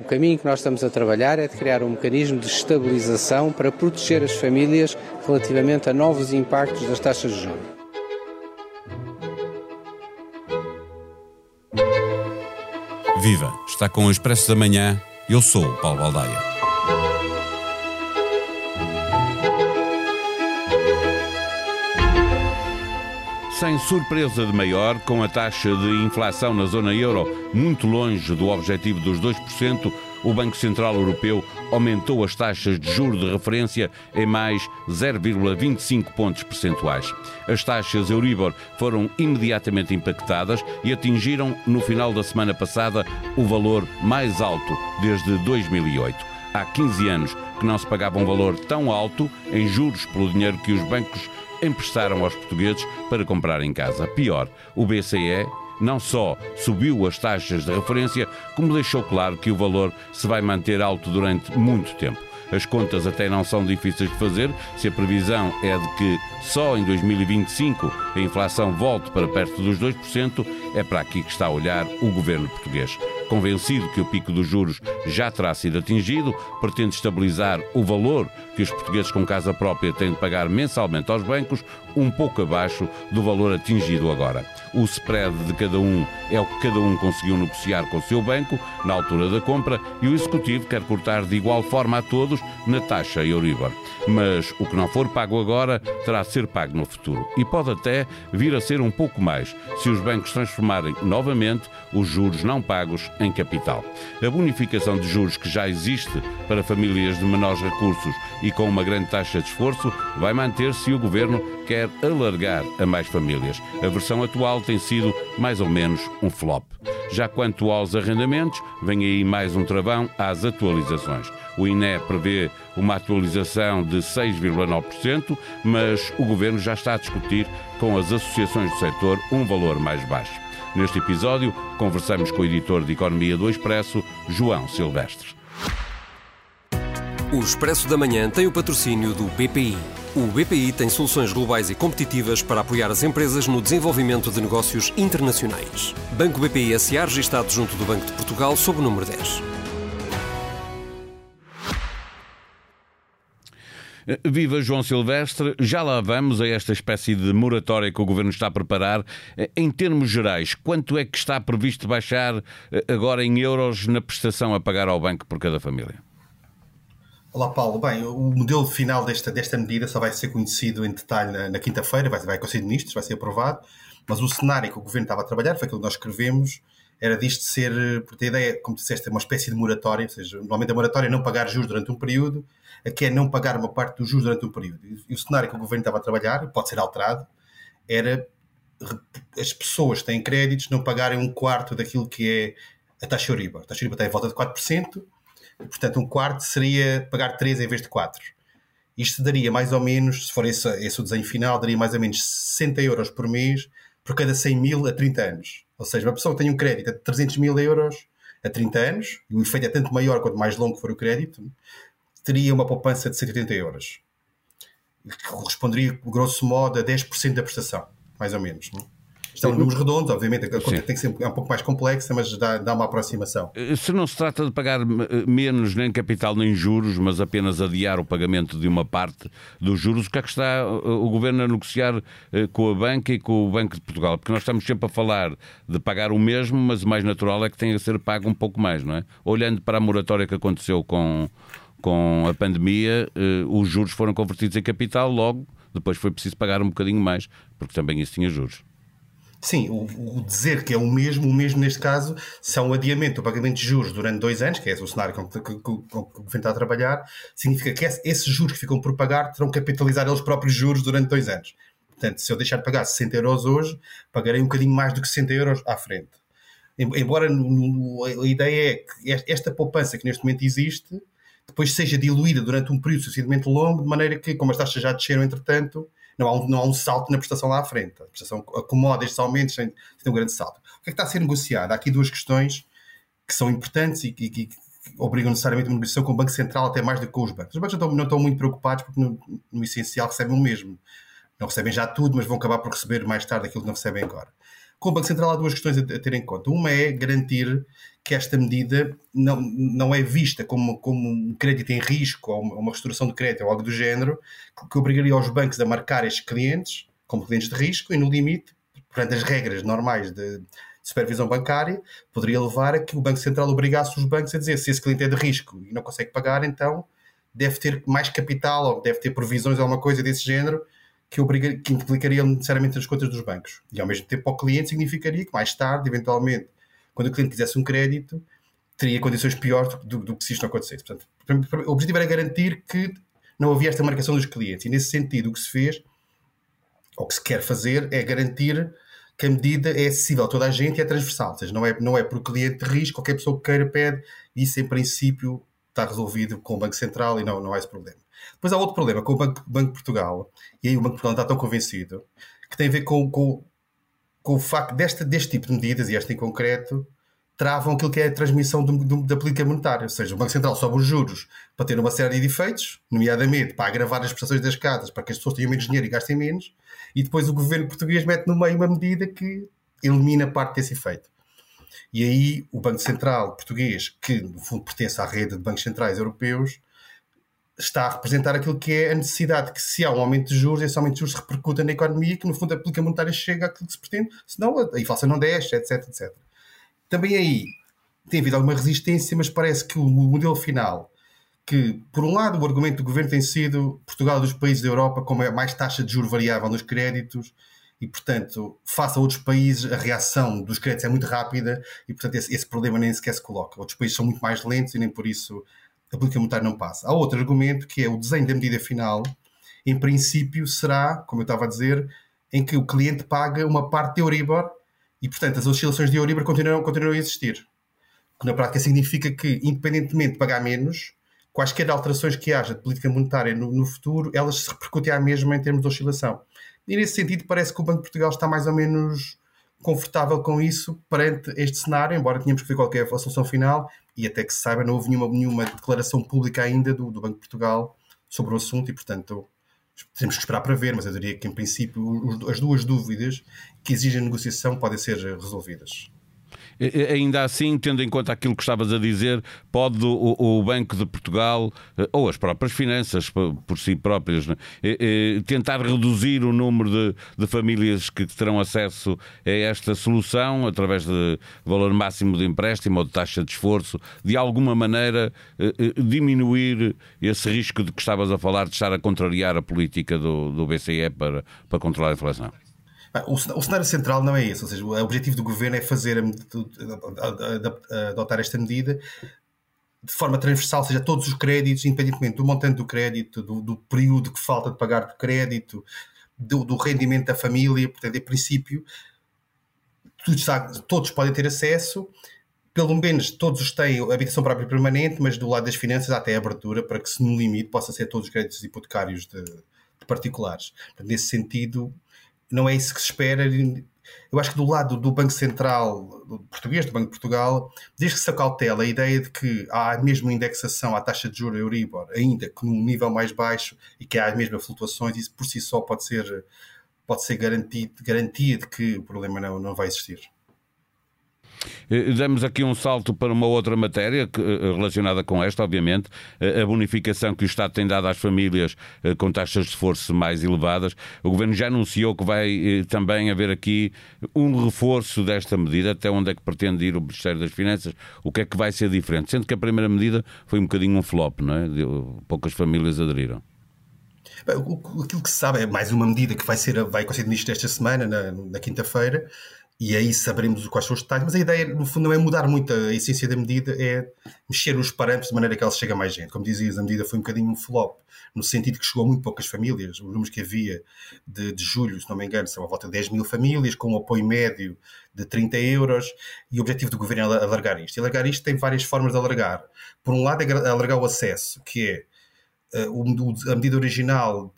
O caminho que nós estamos a trabalhar é de criar um mecanismo de estabilização para proteger as famílias relativamente a novos impactos das taxas de juros. Viva! Está com o Expresso da Manhã. Eu sou o Paulo Baldaia. Sem surpresa de maior, com a taxa de inflação na zona euro muito longe do objetivo dos 2%, o Banco Central Europeu aumentou as taxas de juro de referência em mais 0,25 pontos percentuais. As taxas Euribor foram imediatamente impactadas e atingiram, no final da semana passada, o valor mais alto desde 2008. Há 15 anos que não se pagava um valor tão alto em juros pelo dinheiro que os bancos emprestaram aos portugueses para comprar em casa. Pior, o BCE não só subiu as taxas de referência, como deixou claro que o valor se vai manter alto durante muito tempo. As contas até não são difíceis de fazer, se a previsão é de que só em 2025 a inflação volte para perto dos 2%, é para aqui que está a olhar o governo português. Convencido que o pico dos juros já terá sido atingido, pretende estabilizar o valor que os portugueses com casa própria têm de pagar mensalmente aos bancos, um pouco abaixo do valor atingido agora. O spread de cada um é o que cada um conseguiu negociar com o seu banco na altura da compra e o executivo quer cortar de igual forma a todos na taxa Euribor. Mas o que não for pago agora terá de ser pago no futuro e pode até vir a ser um pouco mais se os bancos transformarem novamente os juros não pagos em capital. A bonificação de juros que já existe para famílias de menores recursos e com uma grande taxa de esforço vai manter-se e o governo quer alargar a mais famílias. A versão atual tem sido mais ou menos um flop. Já quanto aos arrendamentos, vem aí mais um travão às atualizações. O INE prevê uma atualização de 6,9%, mas o governo já está a discutir com as associações do setor um valor mais baixo. Neste episódio, conversamos com o editor de Economia do Expresso, João Silvestre. O Expresso da Manhã tem o patrocínio do BPI. O BPI tem soluções globais e competitivas para apoiar as empresas no desenvolvimento de negócios internacionais. Banco BPI SA registado junto do Banco de Portugal sob o número 10. Viva João Silvestre, já lá vamos a esta espécie de moratória que o Governo está a preparar. Em termos gerais, quanto é que está previsto baixar eh, agora em euros na prestação a pagar ao banco por cada família? Olá Paulo, bem, o modelo final desta, desta medida só vai ser conhecido em detalhe na, na quinta-feira, vai, vai ao Conselho de Ministros, vai ser aprovado, mas o cenário que o Governo estava a trabalhar, foi aquilo que nós escrevemos, era disto ser, porque a ideia, como disseste, é uma espécie de moratória, ou seja, normalmente a moratória é não pagar juros durante um período, aqui é não pagar uma parte dos juros durante um período. E o cenário que o governo estava a trabalhar, pode ser alterado, era as pessoas que têm créditos não pagarem um quarto daquilo que é a taxa Euribor. A taxa Euribor está em volta de 4%, e, portanto um quarto seria pagar 3 em vez de 4. Isto daria mais ou menos, se for esse, esse o desenho final, daria mais ou menos 60 euros por mês por cada 100 mil a 30 anos. Ou seja, uma pessoa que tem um crédito de 300 mil euros a 30 anos, e o efeito é tanto maior quanto mais longo for o crédito, teria uma poupança de 180 euros. Que corresponderia, grosso modo, a 10% da prestação, mais ou menos. Não? Estão números redondos, obviamente, a conta tem que ser um pouco mais complexa, mas dá, dá uma aproximação. Eh, se não se trata de pagar eh, menos nem capital nem juros, mas apenas adiar o pagamento de uma parte dos juros, o que é que está eh, o Governo a negociar com a banca e com o Banco de Portugal? Porque nós estamos sempre a falar de pagar o mesmo, mas o mais natural é que tenha a ser pago um pouco mais, não é? Olhando para a moratória que aconteceu com, com a pandemia, os juros foram convertidos em capital, logo depois foi preciso pagar um bocadinho mais, porque também isso tinha juros. Sim, o, o, dizer que é o mesmo, o mesmo neste caso, são o adiamento do pagamento de juros durante dois anos, que é o cenário com que, que, que, que o governo está a trabalhar, significa que esses juros que ficam por pagar terão que capitalizar eles próprios juros durante dois anos. Portanto, se eu deixar de pagar 60 euros hoje, pagarei um bocadinho mais do que 60 euros à frente. Embora a ideia é que esta poupança que neste momento existe, depois seja diluída durante um período suficientemente longo, de maneira que, como as taxas já desceram entretanto, não há, um, não há um salto na prestação lá à frente. A prestação acomoda estes aumentos sem, sem um grande salto. O que é que está a ser negociado? Há aqui duas questões que são importantes e que, que, que obrigam necessariamente uma negociação com o Banco Central até mais do que com os bancos. Os bancos não estão, não estão muito preocupados porque no, no, essencial recebem o mesmo. Não recebem já tudo, mas vão acabar por receber mais tarde aquilo que não recebem agora. Com o Banco Central há duas questões a, a ter em conta. Uma é garantir que esta medida não, não é vista como, como um crédito em risco ou uma, restauração de crédito ou algo do género, que, obrigaria os bancos a marcar estes clientes como clientes de risco e, no limite, portanto, as regras normais de, de supervisão bancária poderia levar a que o Banco Central obrigasse os bancos a dizer se esse cliente é de risco e não consegue pagar, então deve ter mais capital ou deve ter provisões ou alguma coisa desse género que, obriga, que implicariam necessariamente as contas dos bancos. E ao mesmo tempo, para o cliente, significaria que mais tarde, eventualmente, quando o cliente quisesse um crédito, teria condições piores do, do, do que se isto não acontecesse. Portanto, o objetivo era garantir que não havia esta marcação dos clientes. E nesse sentido, o que se fez, ou que se quer fazer, é garantir que a medida é acessível a toda a gente e é transversal. Ou seja, não é, não é por cliente de risco, qualquer pessoa que queira pede, isso em princípio está resolvido com o Banco Central e não, não há esse problema. Depois há outro problema com o Banco, Banco Portugal, e aí o Banco Portugal não está tão convencido, que tem a ver com, com, com o facto deste, deste tipo de medidas, e esta em concreto, travam aquilo que é a transmissão do, do, da política monetária. Ou seja, o Banco Central sobe os juros para ter uma série de efeitos, nomeadamente para agravar as prestações das casas, para que as pessoas tenham menos dinheiro e gastem menos, e depois o governo português mete no meio uma medida que elimina parte desse efeito. E aí o Banco Central português, que no fundo pertence à rede de bancos centrais europeus, está a representar aquilo que é a necessidade que se há um aumento de juros, esse aumento de juros repercuta na economia, que no fundo a política monetária chega àquilo que se pretende, senão a inflação não desce, etc, etc. Também aí tem havido alguma resistência, mas parece que o modelo final, que por um lado o argumento do governo tem sido Portugal é dos países da Europa com mais taxa de juro variável nos créditos, e, portanto, face a outros países, a reação dos créditos é muito rápida e, portanto, esse, esse, problema nem sequer se coloca. Outros países são muito mais lentos e nem por isso a política monetária não passa. Há outro argumento que é o desenho da medida final, em princípio, será, como eu estava a dizer, em que o cliente paga uma parte de Euribor e, portanto, as oscilações de Euribor continuam, continuam a existir. O que na prática significa que, independentemente de pagar menos, quaisquer alterações que haja de política monetária no, no futuro, elas se repercutem à mesma em termos de oscilação. E nesse sentido, parece que o Banco de Portugal está mais ou menos confortável com isso perante este cenário, embora tenhamos que ver qual é a solução final e até que se saiba, não houve nenhuma, nenhuma declaração pública ainda do, do Banco de Portugal sobre o assunto e, portanto, temos que esperar para ver, mas eu diria que, em princípio, as duas dúvidas que exigem negociação podem ser resolvidas. Ainda assim, tendo em conta aquilo que estavas a dizer, pode o, o Banco de Portugal, eh, ou as próprias finanças por si próprias, né, tentar reduzir o número de, de, famílias que terão acesso a esta solução através de valor máximo de empréstimo ou de taxa de esforço, de alguma maneira diminuir esse risco de que estavas a falar de estar a contrariar a política do, do BCE para, para controlar a inflação? O, cenário central não é esse, ou seja, o objetivo do governo é fazer adotar esta medida de forma transversal, ou seja, todos os créditos, independentemente do montante do crédito, do, do período que falta de pagar do crédito, do, do, rendimento da família, portanto, em princípio, está, todos podem ter acesso, pelo menos todos têm habitação própria permanente, mas do lado das finanças há até abertura para que, se no limite, possa ser todos os créditos hipotecários de, de particulares. Nesse sentido, não é isso que se espera. Eu acho que do lado do Banco Central do português, do Banco de Portugal, desde que se acautela a ideia de que há mesmo indexação à taxa de juros Euribor, ainda que num nível mais baixo e que há as mesmas flutuações, isso por si só pode ser, pode ser garantia de que o problema não, não vai existir. Eh, damos aqui um salto para uma outra matéria eh, relacionada com esta, obviamente, eh, a bonificação que o Estado tem dado às famílias com taxas de esforço mais elevadas. O Governo já anunciou que vai também haver aqui um reforço desta medida. Até onde é que pretende ir o Ministério das Finanças? O que é que vai ser diferente? Sendo que a primeira medida foi um bocadinho um flop, não é? Poucas famílias aderiram. Aquilo que se sabe é mais uma medida que vai ser vai acontecer nisto esta semana, na, na quinta-feira, e aí saberemos quais são os detalhes, mas a ideia, no fundo, não é mudar muito a essência da medida, é mexer nos parâmetros de maneira que ela chegue a mais gente. Como dizias, a medida foi um bocadinho um flop, no sentido que chegou a muito poucas famílias. Os números que havia de, de julho, se não me engano, são a volta de 10 mil famílias, com um apoio médio de 30 euros, e o objetivo do governo é alargar isto. E alargar isto tem várias formas de alargar. Por um lado, é alargar o acesso, que é uh, a medida original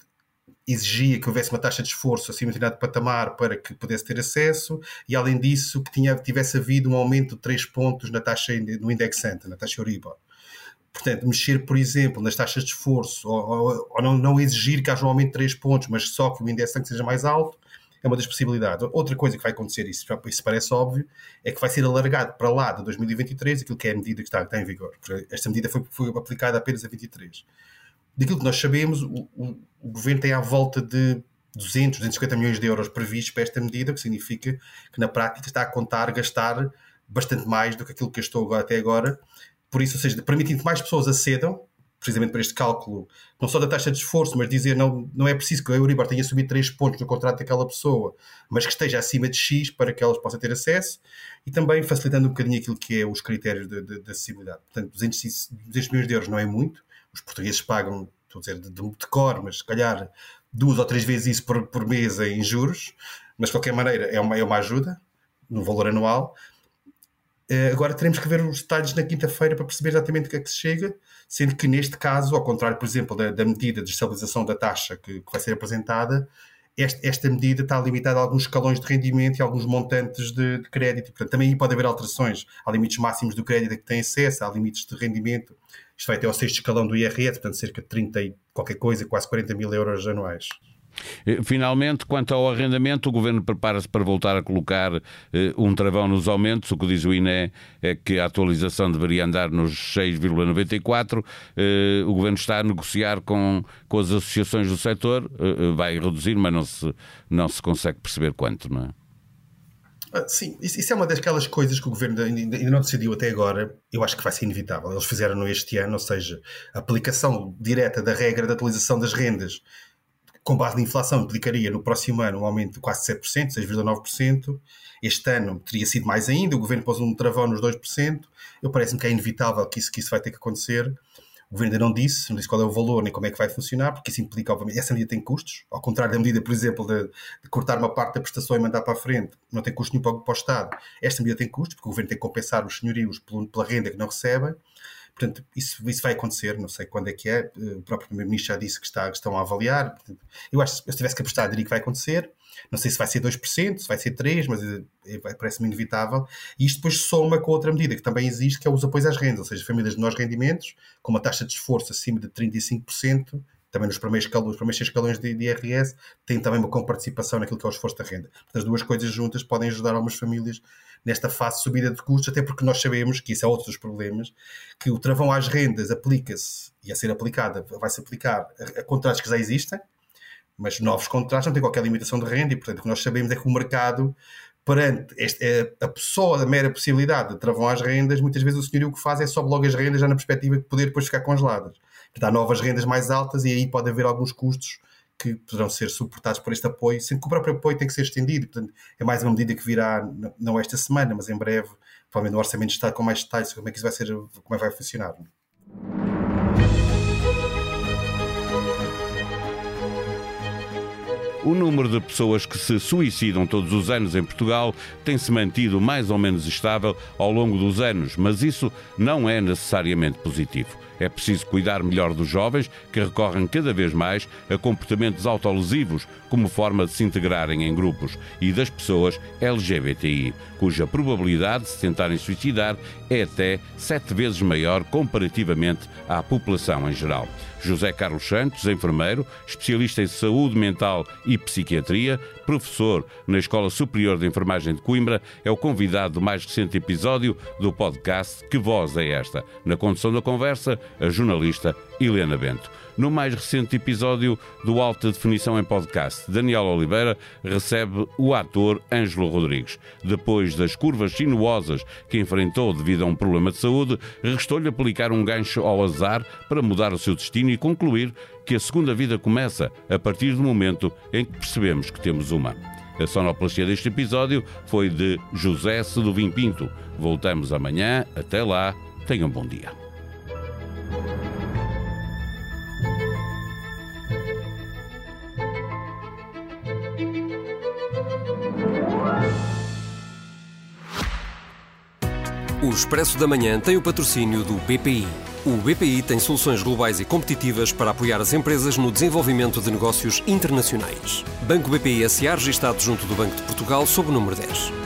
exigia que houvesse uma taxa de esforço acima de determinado patamar para que pudesse ter acesso e, além disso, que tinha, tivesse havido um aumento de 3 pontos na taxa no indexante, na taxa Euribor. Portanto, mexer, por exemplo, nas taxas de esforço ou, ou, ou não, não, exigir que haja um aumento de 3 pontos, mas só que o indexante seja mais alto, é uma das possibilidades. Outra coisa que vai acontecer, isso, isso parece óbvio, é que vai ser alargado para lá de 2023 aquilo que é a medida que está, que está em vigor. Esta medida foi, foi aplicada apenas a 23. Daquilo que nós sabemos, o, o, o governo tem à volta de 200, 250 milhões de euros previstos para esta medida, o que significa que na prática está a contar gastar bastante mais do que aquilo que gastou até agora. Por isso, ou seja, permitindo que mais pessoas acedam, precisamente para este cálculo, não só da taxa de esforço, mas dizer não, não é preciso que a Euribor tenha subido 3 pontos no contrato daquela pessoa, mas que esteja acima de X para que elas possam ter acesso e também facilitando um bocadinho aquilo que é os critérios de, de, de acessibilidade. Portanto, 200, 200 milhões de euros não é muito, os portugueses pagam, estou a dizer de, de, cor, mas se calhar duas ou três vezes isso por, por mês em juros, mas de qualquer maneira é uma, é uma ajuda no valor anual. Uh, agora teremos que ver os detalhes na quinta-feira para perceber exatamente o que é que se chega, sendo que neste caso, ao contrário, por exemplo, da, da medida de estabilização da taxa que, que vai ser apresentada, este, esta medida está limitada a alguns escalões de rendimento e alguns montantes de, de crédito. Portanto, também aí pode haver alterações. Há limites máximos do crédito a que tem acesso, há limites de rendimento. Isto vai até ao sexto escalão do IRS, portanto, cerca de 30 e qualquer coisa, quase 40 mil euros anuais. Eh, finalmente, quanto ao arrendamento, o Governo prepara-se para voltar a colocar eh, um travão nos aumentos. O que diz o INE é que a atualização deveria andar nos 6,94. Eh, o Governo está a negociar com, com as associações do setor, eh, vai reduzir, mas não se, não se consegue perceber quanto, não é? Ah, sim, isso é uma daquelas coisas que o governo ainda não decidiu até agora. Eu acho que vai ser inevitável. Eles fizeram no este ano, ou seja, a aplicação direta da regra de atualização das rendas com base na inflação, implicaria no próximo ano um aumento de quase 7%, 6,9%. Este ano teria sido mais ainda, o governo pôs um travão nos 2%. Eu parece-me que é inevitável que isso, que isso vai ter que acontecer. O governo ainda não disse, não disse qual é o valor nem como é que vai funcionar, porque isso implica, obviamente, essa medida tem custos, ao contrário da medida, por exemplo, de, de cortar uma parte da prestação e mandar para a frente, não tem custo nenhum para, para o Estado. Esta medida tem custos, porque o governo tem que compensar os senhorios pela renda que não recebem. Portanto, isso, isso vai acontecer, não sei quando é que é. O próprio Primeiro-Ministro já disse que, está, que estão a avaliar. Eu acho que se tivesse que apostar, diria que vai acontecer. Não sei se vai ser 2%, se vai ser 3%, mas é, parece-me inevitável. E isto depois soma com outra medida que também existe, que é os apoios às rendas, ou seja, famílias de menores rendimentos, com uma taxa de esforço acima de 35%, também nos primeiros, escalões, nos primeiros seis escalões de, de IRS, tem também uma comparticipação naquilo que é o esforço da renda. Portanto, as duas coisas juntas podem ajudar algumas famílias nesta fase de subida de custos, até porque nós sabemos que isso é outro dos problemas, que o travão às rendas aplica-se, e a ser aplicada, vai-se aplicar a, a contratos que já existem, mas novos contratos não têm qualquer limitação de renda, e portanto o que nós sabemos é que o mercado perante este, é, a pessoa, a mera possibilidade de travão às rendas, muitas vezes o senhorio o que faz é sobe logo as rendas já na perspectiva de poder depois ficar congeladas. Portanto, há novas rendas mais altas e aí pode haver alguns custos que poderão ser suportados por este apoio, sendo que o próprio apoio tem que ser estendido. Portanto, é mais uma medida que virá, não esta semana, mas em breve, provavelmente no Orçamento de Estado com mais detalhes sobre como é que isso vai ser, como é vai funcionar. O número de pessoas que se suicidam todos os anos em Portugal tem-se mantido mais ou menos estável ao longo dos anos, mas isso não é necessariamente positivo. É preciso cuidar melhor dos jovens que recorrem cada vez mais a comportamentos autolesivos como forma de se integrarem em grupos e das pessoas LGBTI, cuja probabilidade de se tentarem suicidar é até sete vezes maior comparativamente à população em geral. José Carlos Santos, enfermeiro, especialista em saúde mental e psiquiatria, professor na Escola Superior de Enfermagem de Coimbra, é o convidado do mais recente episódio do podcast Que Voz é Esta? Na condução da conversa, a jornalista Helena Bento. No mais recente episódio do Alta Definição em Podcast, Daniel Oliveira recebe o ator Ângelo Rodrigues. Depois das curvas sinuosas que enfrentou devido a um problema de saúde, restou-lhe aplicar um gancho ao azar para mudar o seu destino e concluir que a segunda vida começa a partir do momento em que percebemos que temos uma. A sonoplastia deste episódio foi de José Seduvim Pinto. Voltamos amanhã. Até lá. Tenham um bom dia. O Expresso da Manhã tem o patrocínio do BPI. O BPI tem soluções globais e competitivas para apoiar as empresas no desenvolvimento de negócios internacionais. Banco BPI SA registado junto do Banco de Portugal sob o número 10.